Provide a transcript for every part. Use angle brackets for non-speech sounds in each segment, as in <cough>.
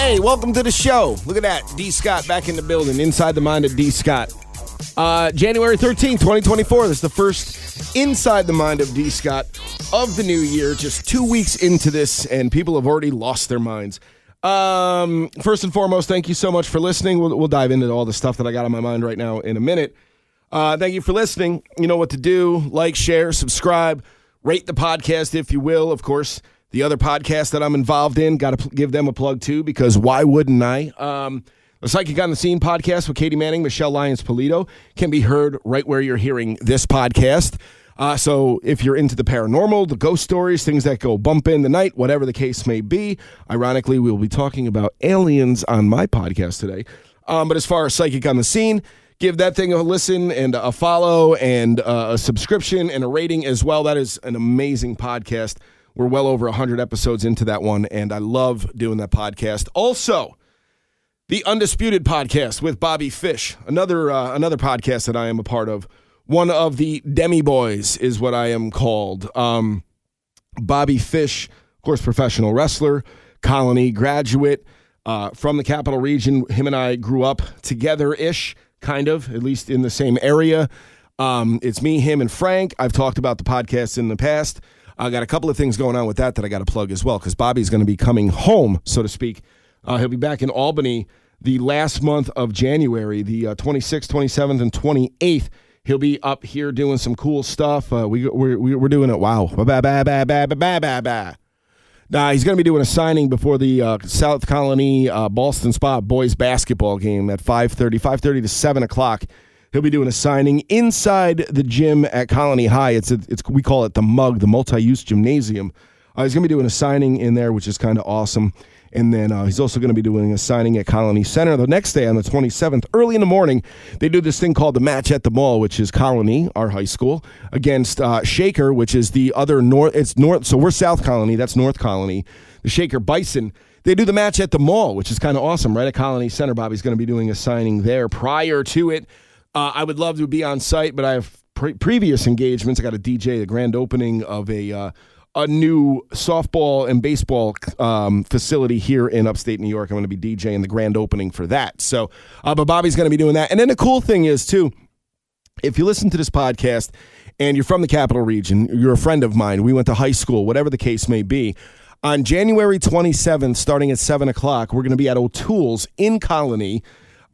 Hey, welcome to the show. Look at that. D. Scott back in the building, inside the mind of D. Scott. Uh, January 13th, 2024. This is the first Inside the Mind of D. Scott of the new year. Just two weeks into this, and people have already lost their minds. Um, first and foremost, thank you so much for listening. We'll, we'll dive into all the stuff that I got on my mind right now in a minute. Uh, thank you for listening. You know what to do like, share, subscribe, rate the podcast if you will. Of course, the other podcast that I'm involved in, got to pl- give them a plug too, because why wouldn't I? Um, the Psychic on the Scene podcast with Katie Manning, Michelle Lyons Polito can be heard right where you're hearing this podcast. Uh, so if you're into the paranormal, the ghost stories, things that go bump in the night, whatever the case may be, ironically, we'll be talking about aliens on my podcast today. Um, but as far as Psychic on the Scene, give that thing a listen and a follow and uh, a subscription and a rating as well. That is an amazing podcast. We're well over 100 episodes into that one, and I love doing that podcast. Also, the Undisputed podcast with Bobby Fish, another uh, another podcast that I am a part of. One of the Demi Boys is what I am called. Um, Bobby Fish, of course, professional wrestler, Colonie graduate uh, from the capital region. Him and I grew up together ish, kind of, at least in the same area. Um, it's me, him, and Frank. I've talked about the podcast in the past. I got a couple of things going on with that that I got to plug as well because Bobby's going to be coming home, so to speak. Uh, he'll be back in Albany the last month of January, the uh, 26th, 27th, and 28th. He'll be up here doing some cool stuff. Uh, we, we're, we're doing it. Wow. Ba, ba, ba, ba, ba, ba, ba. Nah, he's going to be doing a signing before the uh, South Colonie uh, Ballston Spa boys basketball game at 5.30, 5.30 to 7 o'clock. He'll be doing a signing inside the gym at Colonie High. It's, a, it's we call it the Mug, the multi-use gymnasium. Uh, he's going to be doing a signing in there, which is kind of awesome. And then uh, he's also going to be doing a signing at Colonie Center the next day on the 27th, early in the morning. They do this thing called the Match at the Mall, which is Colonie, our high school, against uh, Shaker, which is the other north. It's north. So we're South Colonie. That's North Colonie. The Shaker Bison. They do the match at the mall, which is kind of awesome, right at Colonie Center. Bobby's going to be doing a signing there. Prior to it, uh, I would love to be on site, but I have pre- previous engagements. I got a DJ, the grand opening of a uh, a new softball and baseball um, facility here in upstate New York. I'm going to be DJing the grand opening for that. So, uh, but Bobby's going to be doing that. And then the cool thing is too, if you listen to this podcast and you're from the capital region, you're a friend of mine. We went to high school, whatever the case may be. On January 27th, starting at 7 o'clock, we're going to be at O'Toole's in Colonie.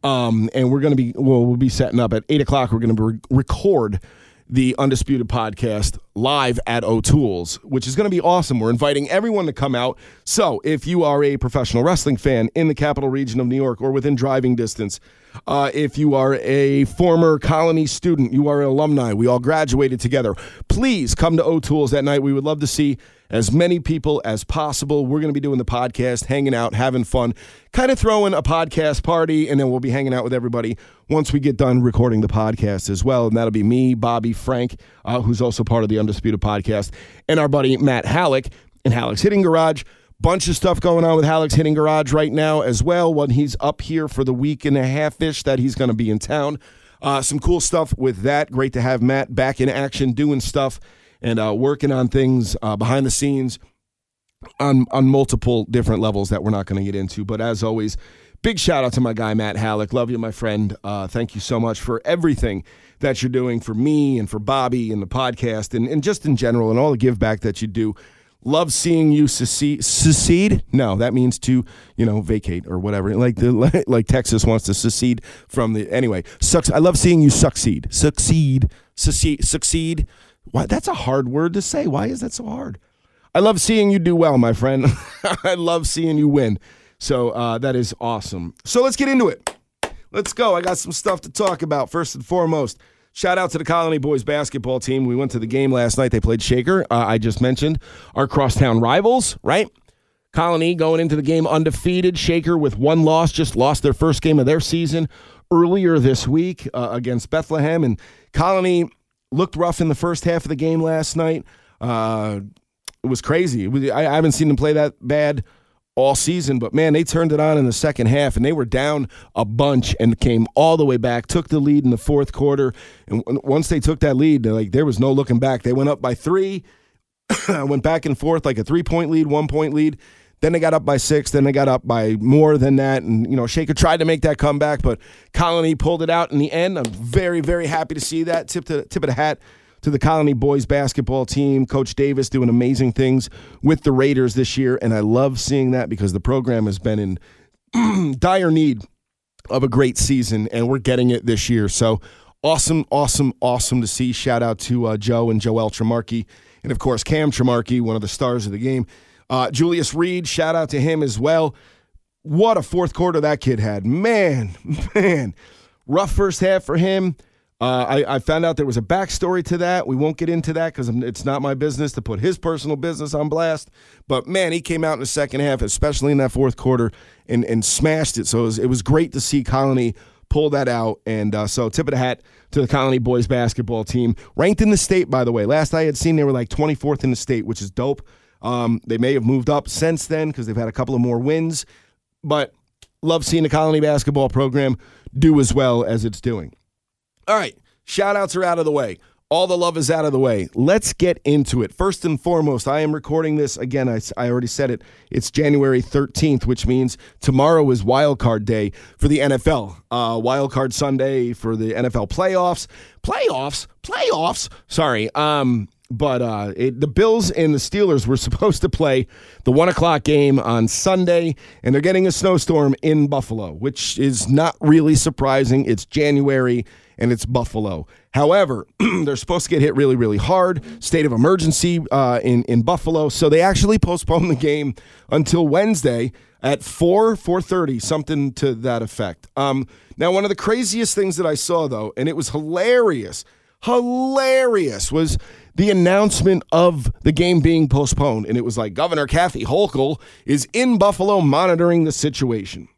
Um, and we're going to be, well, we'll be setting up at 8 o'clock. We're going to re- record the Undisputed podcast live at O'Toole's, which is going to be awesome. We're inviting everyone to come out. So if you are a professional wrestling fan in the capital region of New York or within driving distance, uh, if you are a former colonie student, you are an alumni, we all graduated together, please come to O'Toole's that night. We would love to see as many people as possible. We're going to be doing the podcast, hanging out, having fun, kind of throwing a podcast party, and then we'll be hanging out with everybody once we get done recording the podcast as well. And that'll be me, Bobby, Frank, uh, who's also part of the Undisputed podcast, and our buddy Matt Halleck in Halleck's Hitting Garage. Bunch of stuff going on with Halleck's Hitting Garage right now as well. When he's up here for the week and a half ish that he's going to be in town. Uh, some cool stuff with that. Great to have Matt back in action doing stuff and uh, working on things uh, behind the scenes on on multiple different levels that we're not going to get into. But as always, big shout out to my guy Matt Halleck. Love you, my friend. Uh, thank you so much for everything that you're doing for me and for Bobby and the podcast and, and just in general and all the give back that you do. Love seeing you secede. Secede? No, that means to you know vacate or whatever. Like the <laughs> like Texas wants to secede from the anyway. Sucks. I love seeing you succeed. Succeed. Succeed. Succeed. Why? That's a hard word to say. Why is that so hard? I love seeing you do well, my friend. <laughs> I love seeing you win. So uh, that is awesome. So let's get into it. Let's go. I got some stuff to talk about. First and foremost, shout out to the Colonie Boys basketball team. We went to the game last night. They played Shaker. Uh, I just mentioned our crosstown rivals, right? Colonie going into the game undefeated. Shaker with one loss, just lost their first game of their season earlier this week uh, against Bethlehem. And Colonie looked rough in the first half of the game last night. Uh, it was crazy. It was, I, I haven't seen them play that bad all season, but man, they turned it on in the second half and they were down a bunch and came all the way back, took the lead in the fourth quarter. And once they took that lead, like there was no looking back. They went up by three, <coughs> went back and forth like a three point lead, one point lead. Then they got up by six. Then they got up by more than that. And, you know, Shaker tried to make that comeback, but Colonie pulled it out in the end. I'm very, very happy to see that. Tip, to, tip of the hat to the Colonie boys basketball team. Coach Davis doing amazing things with the Raiders this year, and I love seeing that because the program has been in <clears throat> dire need of a great season, and we're getting it this year. So awesome, awesome, awesome to see. Shout out to uh, Joe and Joel Tremarky, and of course Cam Tremarky, one of the stars of the game. Uh, Julius Reed, shout out to him as well. What a fourth quarter that kid had. Man, <laughs> man. Rough first half for him. Uh, I, I, found out there was a backstory to that. We won't get into that because it's not my business to put his personal business on blast. But man, he came out in the second half, especially in that fourth quarter, and, and smashed it. So it was, it was great to see Colonie pull that out. And uh, so tip of the hat to the Colonie boys basketball team. Ranked in the state, by the way. Last I had seen, they were like 24th in the state, which is dope. Um, they may have moved up since then because they've had a couple of more wins. But love seeing the Colonie basketball program do as well as it's doing. All right, shout outs are out of the way. All the love is out of the way. Let's get into it. First and foremost, I am recording this again. I, I already said it. It's January 13th, which means tomorrow is Wild Card Day for the NFL. Uh, Wild Card Sunday for the NFL playoffs. Playoffs? Playoffs? Sorry. Um, but uh, it, the Bills and the Steelers were <laughs> supposed to play the one o'clock game on Sunday, and they're getting a snowstorm in Buffalo, which is not really surprising. It's January and it's Buffalo. However, <clears throat> they're supposed to get hit really, really hard. State of emergency uh, in in Buffalo, so they actually <laughs> postponed the game until Wednesday at four four thirty, something to that effect. Um, now, one of the craziest things that I saw though, and it was hilarious, hilarious, was the announcement of the game being postponed, and it was like Governor Kathy Hochul is in Buffalo monitoring the situation.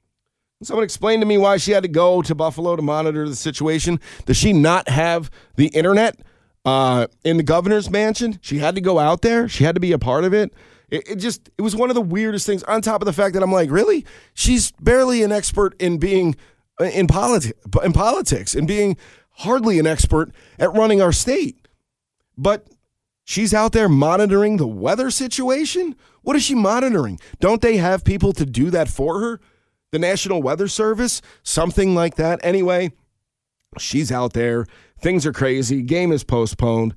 Someone explained to me why she had to go to Buffalo to monitor the situation. Does she not have the internet uh, in the governor's mansion? She had to go out there. She had to be a part of it. it. It just it was one of the weirdest things. On top of the fact that I'm like, really, she's barely an expert in being uh, in politics, in politics, and being hardly an expert at running our state. But she's out there monitoring the weather situation. What is she monitoring? Don't they have people to do that for her? the National Weather Service, something like that. Anyway, she's out there. Things are crazy. Game is postponed.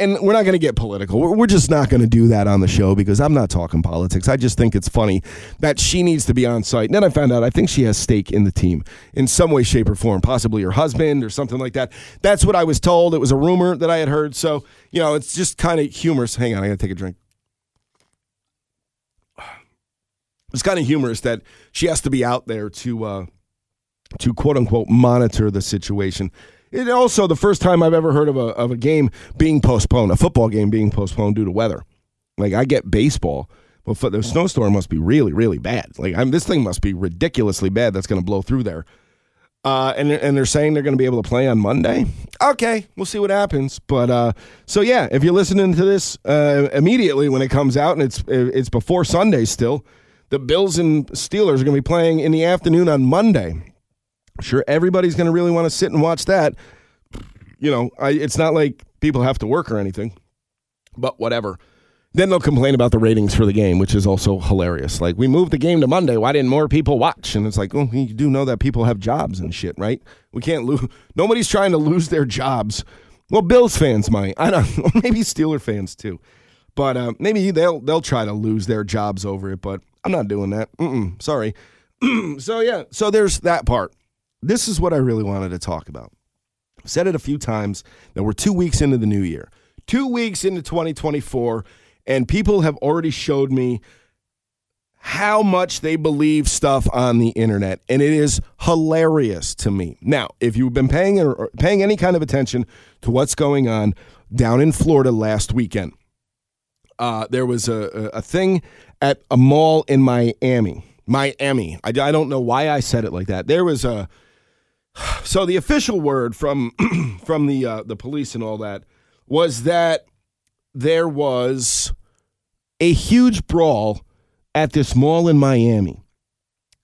And we're not going to get political. We're just not going to do that on the show because I'm not talking politics. I just think it's funny that she needs to be on site. And then I found out I think she has stake in the team in some way, shape, or form, possibly her husband or something like that. That's what I was told. It was a rumor that I had heard. So, you know, it's just kind of humorous. Hang on, I got to take a drink. it's kind of humorous that she has to be out there to uh, to quote unquote monitor the situation. It also the first time I've ever heard of a of a game being postponed, a football game being postponed due to weather. Like I get baseball, but the snowstorm must be really really bad. Like I'm, this thing must be ridiculously bad. That's going to blow through there. Uh, and and they're saying they're going to be able to play on Monday. Okay, we'll see what happens. But uh, so yeah, if you're listening to this uh, immediately when it comes out, and it's it's before Sunday still, the Bills and Steelers are going to be playing in the afternoon on Monday. Sure everybody's going to really want to sit and watch that. You know, I, it's not like people have to work or anything, but whatever. Then they'll complain about the ratings for the game, which is also hilarious. Like, we moved the game to Monday. Why didn't more people watch? And it's like, well, you do know that people have jobs and shit, right? We can't lose. <laughs> Nobody's trying to lose their jobs. Well, Bills fans might. I don't know. <laughs> Maybe Steeler fans too. But uh, maybe they'll they'll try to lose their jobs over it. But I'm not doing that. Mm-mm, sorry. <clears throat> so yeah, so there's that part. This is what I really wanted to talk about. I've said it a few times that we're two weeks into the new year, two weeks into 2024, and people have already showed me how much they believe stuff on the internet, and it is hilarious to me. Now, if you've been paying or paying any kind of attention to what's going on down in Florida last weekend, uh, there was a, a thing at a mall in Miami. Miami. I, I don't know why I said it like that. There was a So the official word from <clears throat> from the uh, the police and all that was that there was a huge brawl at this mall in Miami.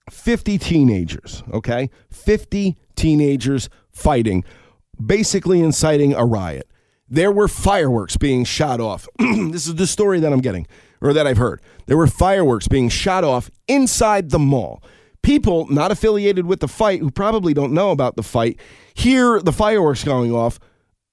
50 teenagers, okay? 50 teenagers fighting, basically inciting a riot. There were fireworks being shot off. <clears throat> this is the story that I'm getting, or that I've heard. There were fireworks being shot off inside the mall. People not affiliated with the fight, who probably don't know about the fight, hear the fireworks going off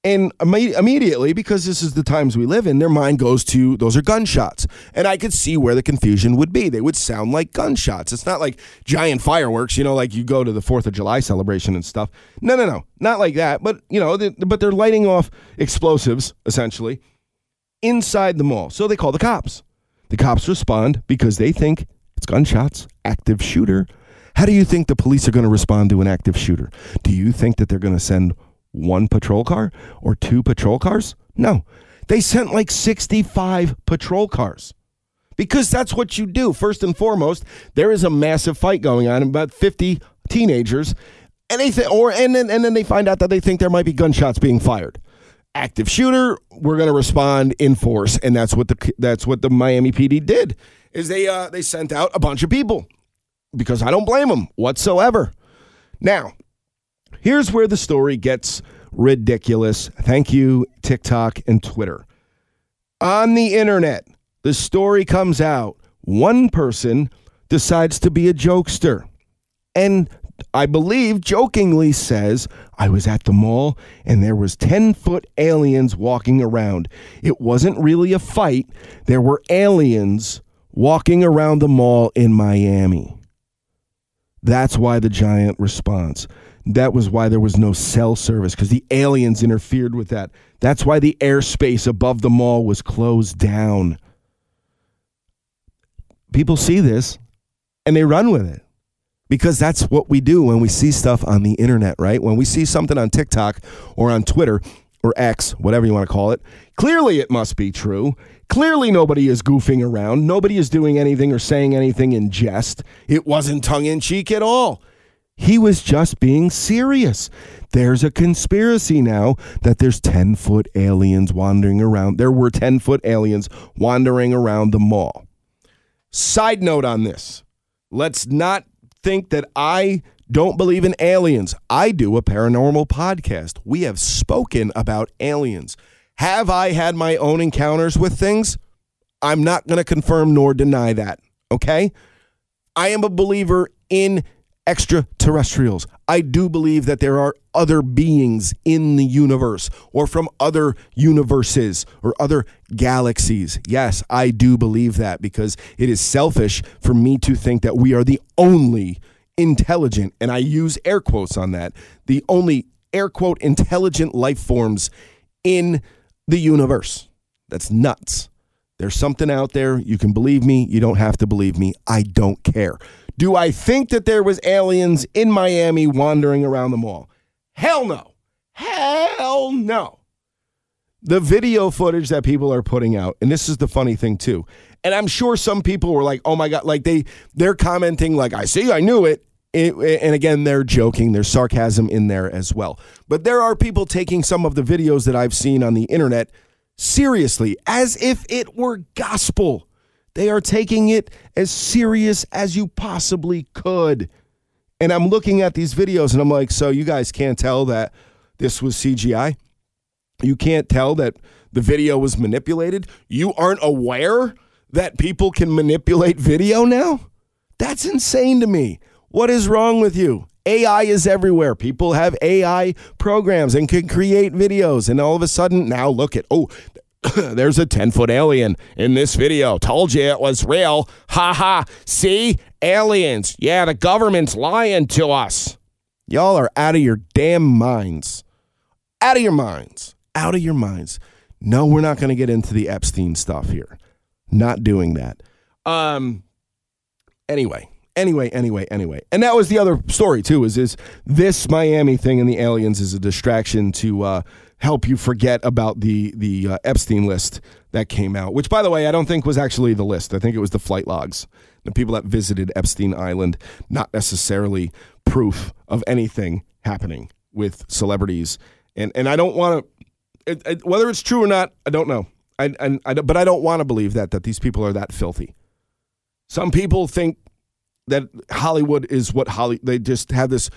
and imme- immediately, because this is the times we live in, their mind goes to those are gunshots. And I could see where the confusion would be. They would sound like gunshots. It's not like giant fireworks, you know, like you go to the 4th of July celebration and stuff. No, no, no. Not like that. But, you know, they, but they're lighting off explosives, essentially, inside the mall. So they call the cops. The cops respond because they think it's gunshots, active shooter. How do you think the police are going to respond to an active shooter? Do you think that they're going to send one patrol car or two patrol cars? No. They sent like 65 patrol cars. Because that's what you do. First and foremost, there is a massive fight going on about 50 teenagers and they th- or and then and then they find out that they think there might be gunshots being fired. Active shooter, we're going to respond in force and that's what the that's what the Miami PD did. Is they uh they sent out a bunch of people because I don't blame them whatsoever. Now, Here's where the story gets ridiculous. Thank you, TikTok and Twitter. On the internet, the story comes out. One person decides to be a jokester. And I believe jokingly says, I was at the mall and there was 10-foot aliens walking around. It wasn't really a fight. There were aliens walking around the mall in Miami. That's why the giant response. That was why there was no cell service because the aliens interfered with that. That's why the airspace above the mall was closed down. People see this and they run with it because that's what we do when we see stuff on the internet, right? When we see something on TikTok or on Twitter or X, whatever you want to call it, clearly it must be true. Clearly nobody is goofing around. Nobody is doing anything or saying anything in jest. It wasn't tongue in cheek at all. He was just being serious. There's a conspiracy now that there's 10 foot aliens wandering around. There were 10 foot aliens wandering around the mall. Side note on this let's not think that I don't believe in aliens. I do a paranormal podcast. We have spoken about aliens. Have I had my own encounters with things? I'm not going to confirm nor deny that. Okay? I am a believer in extraterrestrials. I do believe that there are other beings in the universe or from other universes or other galaxies. Yes, I do believe that because it is selfish for me to think that we are the only intelligent, and I use air quotes on that, the only air quote intelligent life forms in the universe. That's nuts. There's something out there. You can believe me. You don't have to believe me. I don't care. Do I think that there was aliens in Miami wandering around the mall? Hell no. Hell no. The video footage that people are putting out, and this is the funny thing too. And I'm sure some people were like, "Oh my god!" Like they they're commenting like, "I see, I knew it." It, and again, they're joking. There's sarcasm in there as well. But there are people taking some of the videos that I've seen on the internet seriously, as if it were gospel. They are taking it as serious as you possibly could. And I'm looking at these videos and I'm like, so you guys can't tell that this was CGI? You can't tell that the video was manipulated? You aren't aware that people can manipulate video now? That's insane to me. What is wrong with you? AI is everywhere. People have AI programs and can create videos. And all of a sudden, now look at, oh, <coughs> there's a 10 foot alien in this video. Told you it was real. Ha ha. See? Aliens. Yeah, the government's lying to us. Y'all are out of your damn minds. Out of your minds. Out of your minds. No, we're not going to get into the Epstein stuff here. Not doing that. Um anyway, anyway, anyway, anyway. And that was the other story too is is this Miami thing and the aliens is a distraction to uh help you forget about the the uh, Epstein list that came out, which by the way I don't think was actually the list. I think it was the flight logs, the people that visited Epstein Island, not necessarily proof of anything happening with celebrities, and and I don't want to. It, it, whether it's true or not, I don't know. I, I, I but I don't want to believe that that these people are that filthy. Some people think that Hollywood is what Holly. They just have this,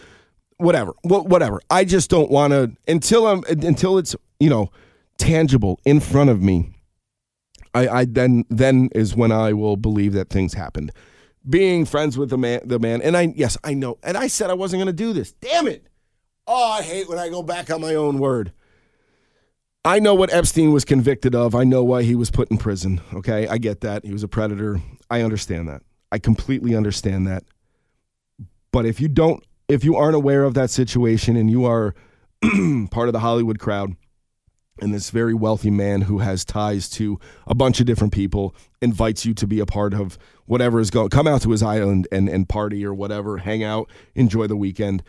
whatever, whatever. I just don't want to until I'm until it's you know tangible in front of me. I, I then then is when I will believe that things happened. Being friends with the man, the man, and I yes I know, and I said I wasn't going to do this. Damn it! Oh, I hate when I go back on my own word. I know what Epstein was convicted of. I know why he was put in prison. Okay, I get that. He was a predator. I understand that. I completely understand that. But if you don't, if you aren't aware of that situation and you are <clears throat> part of the Hollywood crowd, and this very wealthy man who has ties to a bunch of different people invites you to be a part of whatever is going, come out to his island and, and party or whatever, hang out, enjoy the weekend.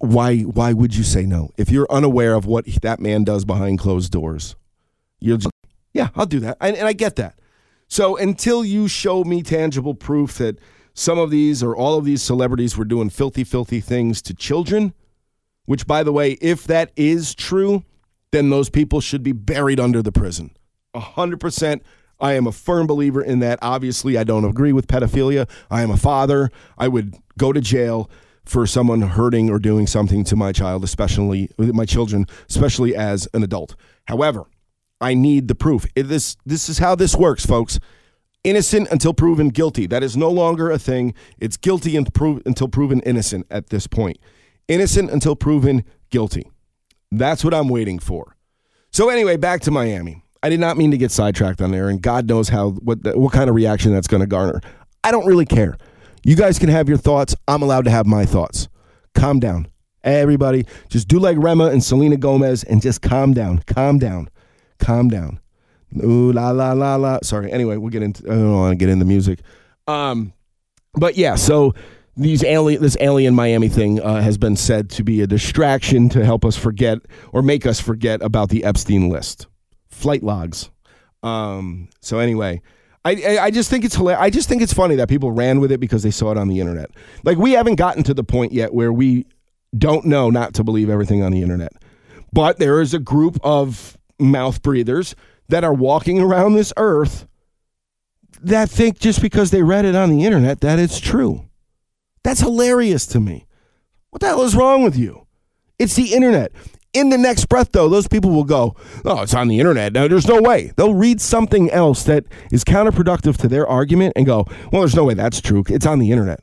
Why why would you say no if you're unaware of what that man does behind closed doors? You're just, yeah, I'll do that, and, and I get that. So until you show me tangible proof that some of these or all of these celebrities were doing filthy, filthy things to children, which, by the way, if that is true, then those people should be buried under the prison. A hundred percent. I am a firm believer in that. Obviously, I don't agree with pedophilia. I am a father. I would go to jail for someone hurting or doing something to my child, especially my children, especially as an adult. However, I need the proof. It, this this is how this works, folks. Innocent until proven guilty. That is no longer a thing. It's guilty until proven innocent at this point. Innocent until proven guilty. That's what I'm waiting for. So anyway, back to Miami. I did not mean to get sidetracked on there, and God knows how what what kind of reaction that's going to garner. I don't really care. You guys can have your thoughts. I'm allowed to have my thoughts. Calm down, everybody. Just do like Rema and Selena Gomez, and just calm down. Calm down calm down. Ooh la la la la. Sorry. Anyway, we'll get into. I don't want to get into the music. Um, but yeah. So these alien, this alien Miami thing uh, has been said to be a distraction to help us forget or make us forget about the Epstein list, flight logs. Um, so anyway. I, I just think it's hilarious. I just think it's funny that people ran with it because they saw it on the internet. Like we haven't gotten to the point yet where we don't know not to believe everything on the internet. But there is a group of mouth breathers that are walking around this earth that think just because they read it on the internet that it's true. That's hilarious to me. What the hell is wrong with you? It's the internet. In the next breath, though, those people will go, Oh, it's on the internet. No, there's no way. They'll read something else that is counterproductive to their argument and go, Well, there's no way that's true. It's on the internet.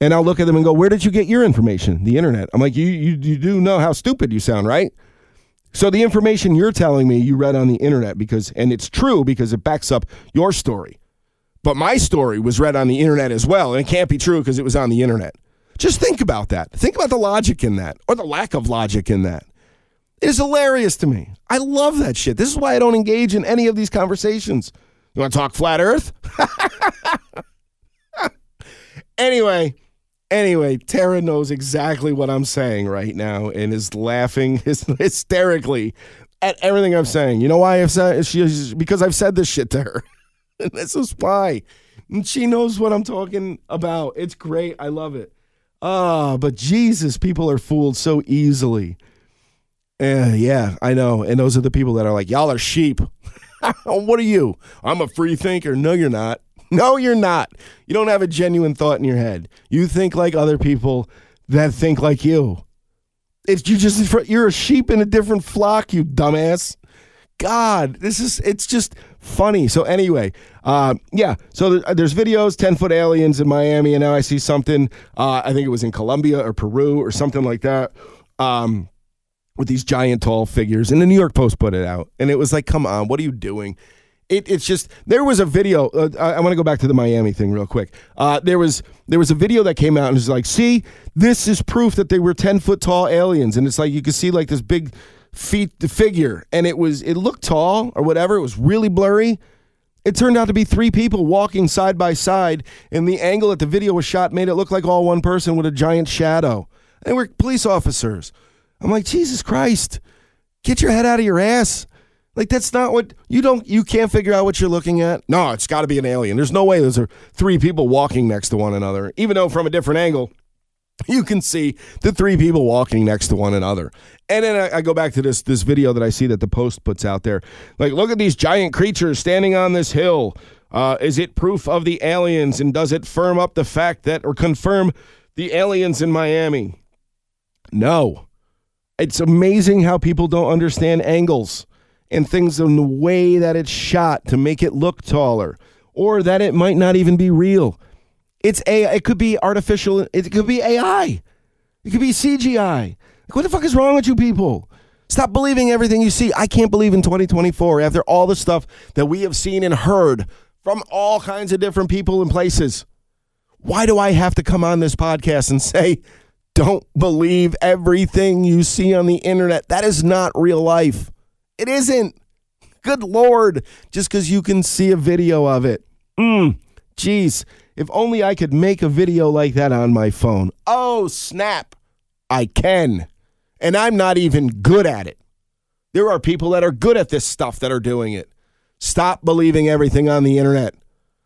And I'll look at them and go, Where did you get your information? The internet. I'm like, You, you, you do know how stupid you sound, right? So the information you're telling me you read on the internet because and it's true because it backs up your story. But my story was read on the internet as well, and it can't be true because it was on the internet. Just think about that. Think about the logic in that or the lack of logic in that. It is hilarious to me. I love that shit. This is why I don't engage in any of these conversations. You want to talk flat earth? <laughs> anyway, Anyway, Tara knows exactly what I'm saying right now and is laughing <laughs> hysterically at everything I'm saying. You know why I've said she because I've said this shit to her. <laughs> this is why. And she knows what I'm talking about. It's great. I love it. Ah, but Jesus, people are fooled so easily. Uh, yeah, I know. And those are the people that are like, y'all are sheep. <laughs> what are you? I'm a free thinker. No, you're not. <laughs> No, you're not. You don't have a genuine thought in your head. You think like other people that think like you. It's you just you're a sheep in a different flock, you dumbass. God, this is it's just funny. So anyway, uh, yeah. So there's videos, ten foot aliens in Miami, and now I see something. Uh, I think it was in Colombia or Peru or something like that. Um, with these giant tall figures, and the New York Post put it out, and it was like, come on, what are you doing? it, it's just there was a video. Uh, I, I want to go back to the Miami thing real quick. Uh, there was there was a video that came out and was like, see, this is proof that they were ten foot tall aliens, and it's like you could see like this big feet figure, and it was it looked tall or whatever. It was really blurry. It turned out to be three people walking side by side, and the angle that the video was shot made it look like all one person with a giant shadow. They were police officers. I'm like, Jesus Christ, get your head out of your ass. Like that's not what you don't you can't figure out what you're looking at. No, it's got to be an alien. There's no way those are three people walking next to one another. Even though from a different angle, you can see the three people walking next to one another. And then I, I, go back to this this video that I see that the Post puts out there. Like, look at these giant creatures standing on this hill. Uh, is it proof of the aliens? And does it firm up the fact that or confirm the aliens in Miami? No. It's amazing how people don't understand angles and things in the way that it's shot to make it look taller or that it might not even be real. It's a it could be artificial, it could be AI. It could be CGI. Like, what the fuck is wrong with you people? Stop believing everything you see. I can't believe in 2024 after all the stuff that we have seen and heard from all kinds of different people and places. Why do I have to come on this podcast and say, don't believe everything you see on the internet? That is not real life. It isn't. Good Lord. Just because you can see a video of it. Mmm. Jeez. If only I could make a video like that on my phone. Oh, snap. I can. And I'm not even good at it. There are people that are good at this stuff that are doing it. Stop believing everything on the internet.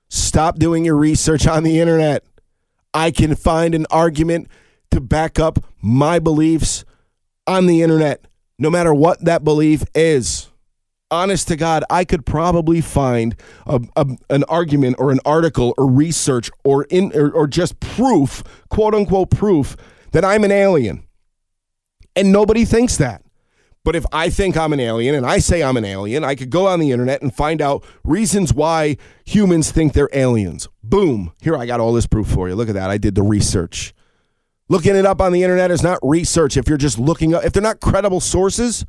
Stop doing your research on the internet. I can find an argument to back up my beliefs on the internet no matter what that belief is. Honest to God, I could probably find a, a, an argument or an article or research or, in, or, or just proof, quote unquote proof, that I'm an alien. And nobody thinks that. But if I think I'm an alien and I say I'm an alien, I could go on the internet and find out reasons why humans think they're aliens. Boom. Here, I got all this proof for you. Look at that. I did the research. Looking it up on the internet is not research. If you're just looking up, if they're not credible sources,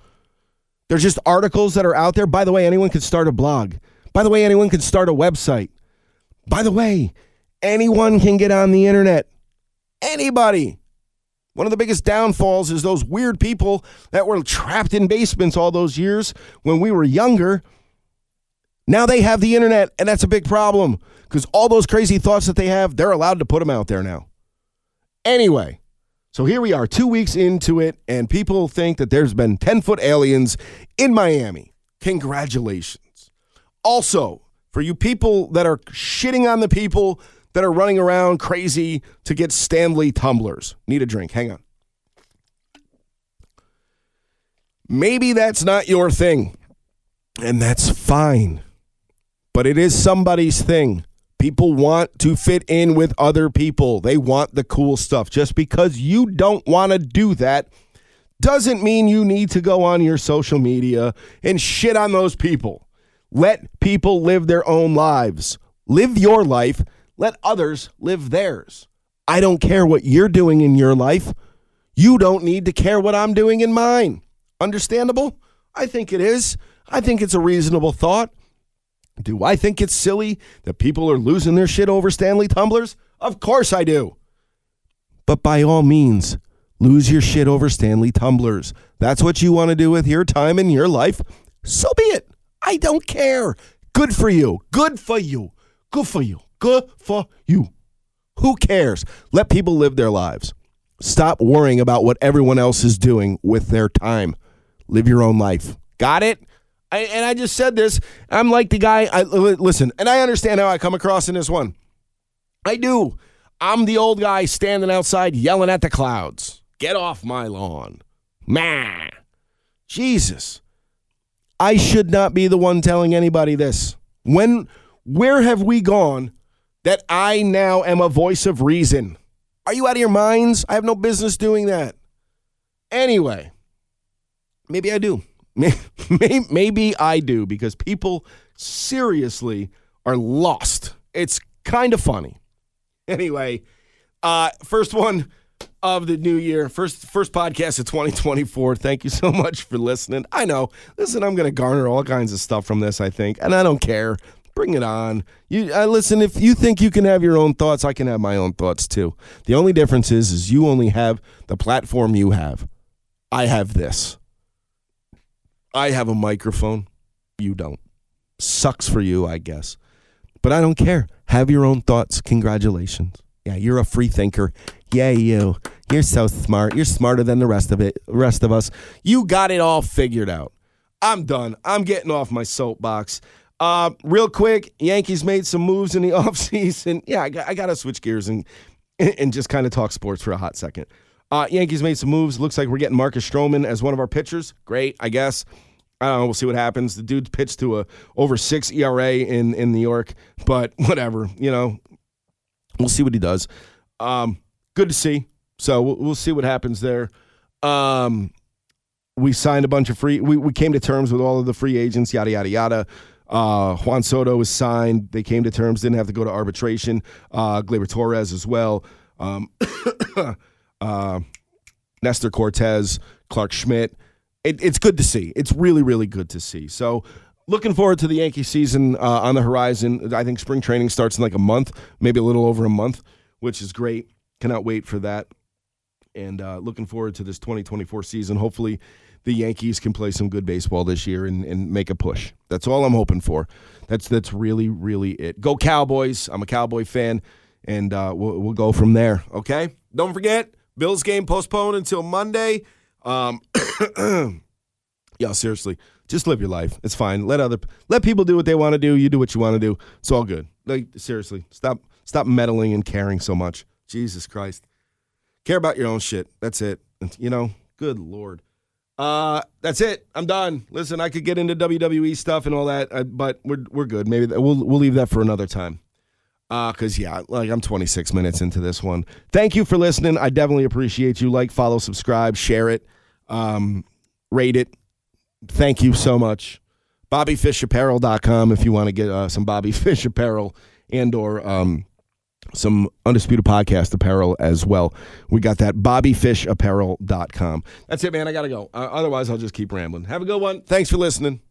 they're just articles that are out there. By the way, anyone can start a blog. By the way, anyone can start a website. By the way, anyone can get on the internet. Anybody. One of the biggest downfalls is those weird people that were trapped in basements all those years when we were younger. Now they have the internet, and that's a big problem because all those crazy thoughts that they have, they're allowed to put them out there now. Anyway, so here we are, two weeks into it, and people think that there's been 10 foot aliens in Miami. Congratulations. Also, for you people that are shitting on the people that are running around crazy to get Stanley tumblers, need a drink. Hang on. Maybe that's not your thing, and that's fine, but it is somebody's thing. People want to fit in with other people. They want the cool stuff. Just because you don't want to do that doesn't mean you need to go on your social media and shit on those people. Let people live their own lives. Live your life. Let others live theirs. I don't care what you're doing in your life. You don't need to care what I'm doing in mine. Understandable? I think it is. I think it's a reasonable thought. Do I think it's silly that people are losing their shit over Stanley tumblers? Of course I do. But by all means, lose your shit over Stanley tumblers. That's what you want to do with your time in your life. So be it. I don't care. Good for you. Good for you. Good for you. Good for you. Who cares? Let people live their lives. Stop worrying about what everyone else is doing with their time. Live your own life. Got it? I, and I just said this. I'm like the guy. I listen, and I understand how I come across in this one. I do. I'm the old guy standing outside yelling at the clouds. Get off my lawn, man. Jesus, I should not be the one telling anybody this. When, where have we gone that I now am a voice of reason? Are you out of your minds? I have no business doing that. Anyway, maybe I do. <laughs> Maybe I do because people seriously are lost. It's kind of funny. <laughs> Anyway, uh, first one of the new year, first first podcast of 2024. Thank you so much for listening. I know, listen, I'm going to garner all kinds of stuff from this. I think, and I don't care. Bring it on. You uh, listen. If you think you can have your own thoughts, I can have my own thoughts too. The only difference is, is you only have the platform you have. I have this. I have a microphone. You don't. Sucks for you, I guess. But I don't care. Have your own thoughts. Congratulations. Yeah, you're a free thinker. Yeah, you. You're so smart. You're smarter than the rest of it, rest of us. You got it all figured out. I'm done. I'm getting off my soapbox. Uh, real quick, Yankees made some moves in the <laughs> offseason. Yeah, I I got to switch gears and <laughs> and just kind of talk sports for a hot second. Uh, Yankees made some moves. Looks like we're getting Marcus Stroman as one of our pitchers. Great, I guess. I don't know. We'll see what happens. The dude pitched to a over six ERA in in New York, but <laughs> whatever. You know, we'll see what he does. Um, good to see. So we'll, we'll see what happens there. Um, we signed a bunch of free. We, we came to terms with all of the free agents. Yada yada yada. Uh, Juan Soto was signed. They came to terms. Didn't have to go to arbitration. Uh, Gleyber Torres as well. Um, <coughs> uh, Nestor Cortes, Clarke Schmidt. It, it's good to see. It's really, really good to see. So, looking forward to the Yankee season uh, on the horizon. I think spring training starts in like a month, maybe a little over a month, which is great. Cannot wait for that. And uh, looking forward to this 2024 season. Hopefully, the Yankees can play some good baseball this year and, and make a push. That's all I'm hoping for. That's that's really, really it. Go Cowboys! I'm a Cowboy fan, and uh, we'll, we'll go from there. Okay. Don't forget, Bills game postponed until Monday. Um, <clears throat> <clears throat> yeah, seriously, just live your life. It's fine. Let other let people do what they want to do. You do what you want to do. It's all good. Like seriously, stop stop meddling and caring so much. Jesus Christ, care about your own shit. That's it. You know, good lord. Uh, that's it. I'm done. Listen, I could get into WWE stuff and all that, uh, but we're we're good. Maybe we'll we'll leave that for another time. Uh, cause yeah, like I'm 26 minutes into this one. Thank you for listening. I definitely appreciate you. Like, follow, subscribe, share it, um, rate it. Thank you so much. BobbyFishApparel.com if you want to get uh, some Bobby <laughs> Fish apparel and or um, some Undisputed Podcast apparel as well. We got that BobbyFishApparel.com. That's it, man. I got to go. Uh, otherwise, I'll just keep rambling. Have a good one. Thanks for listening.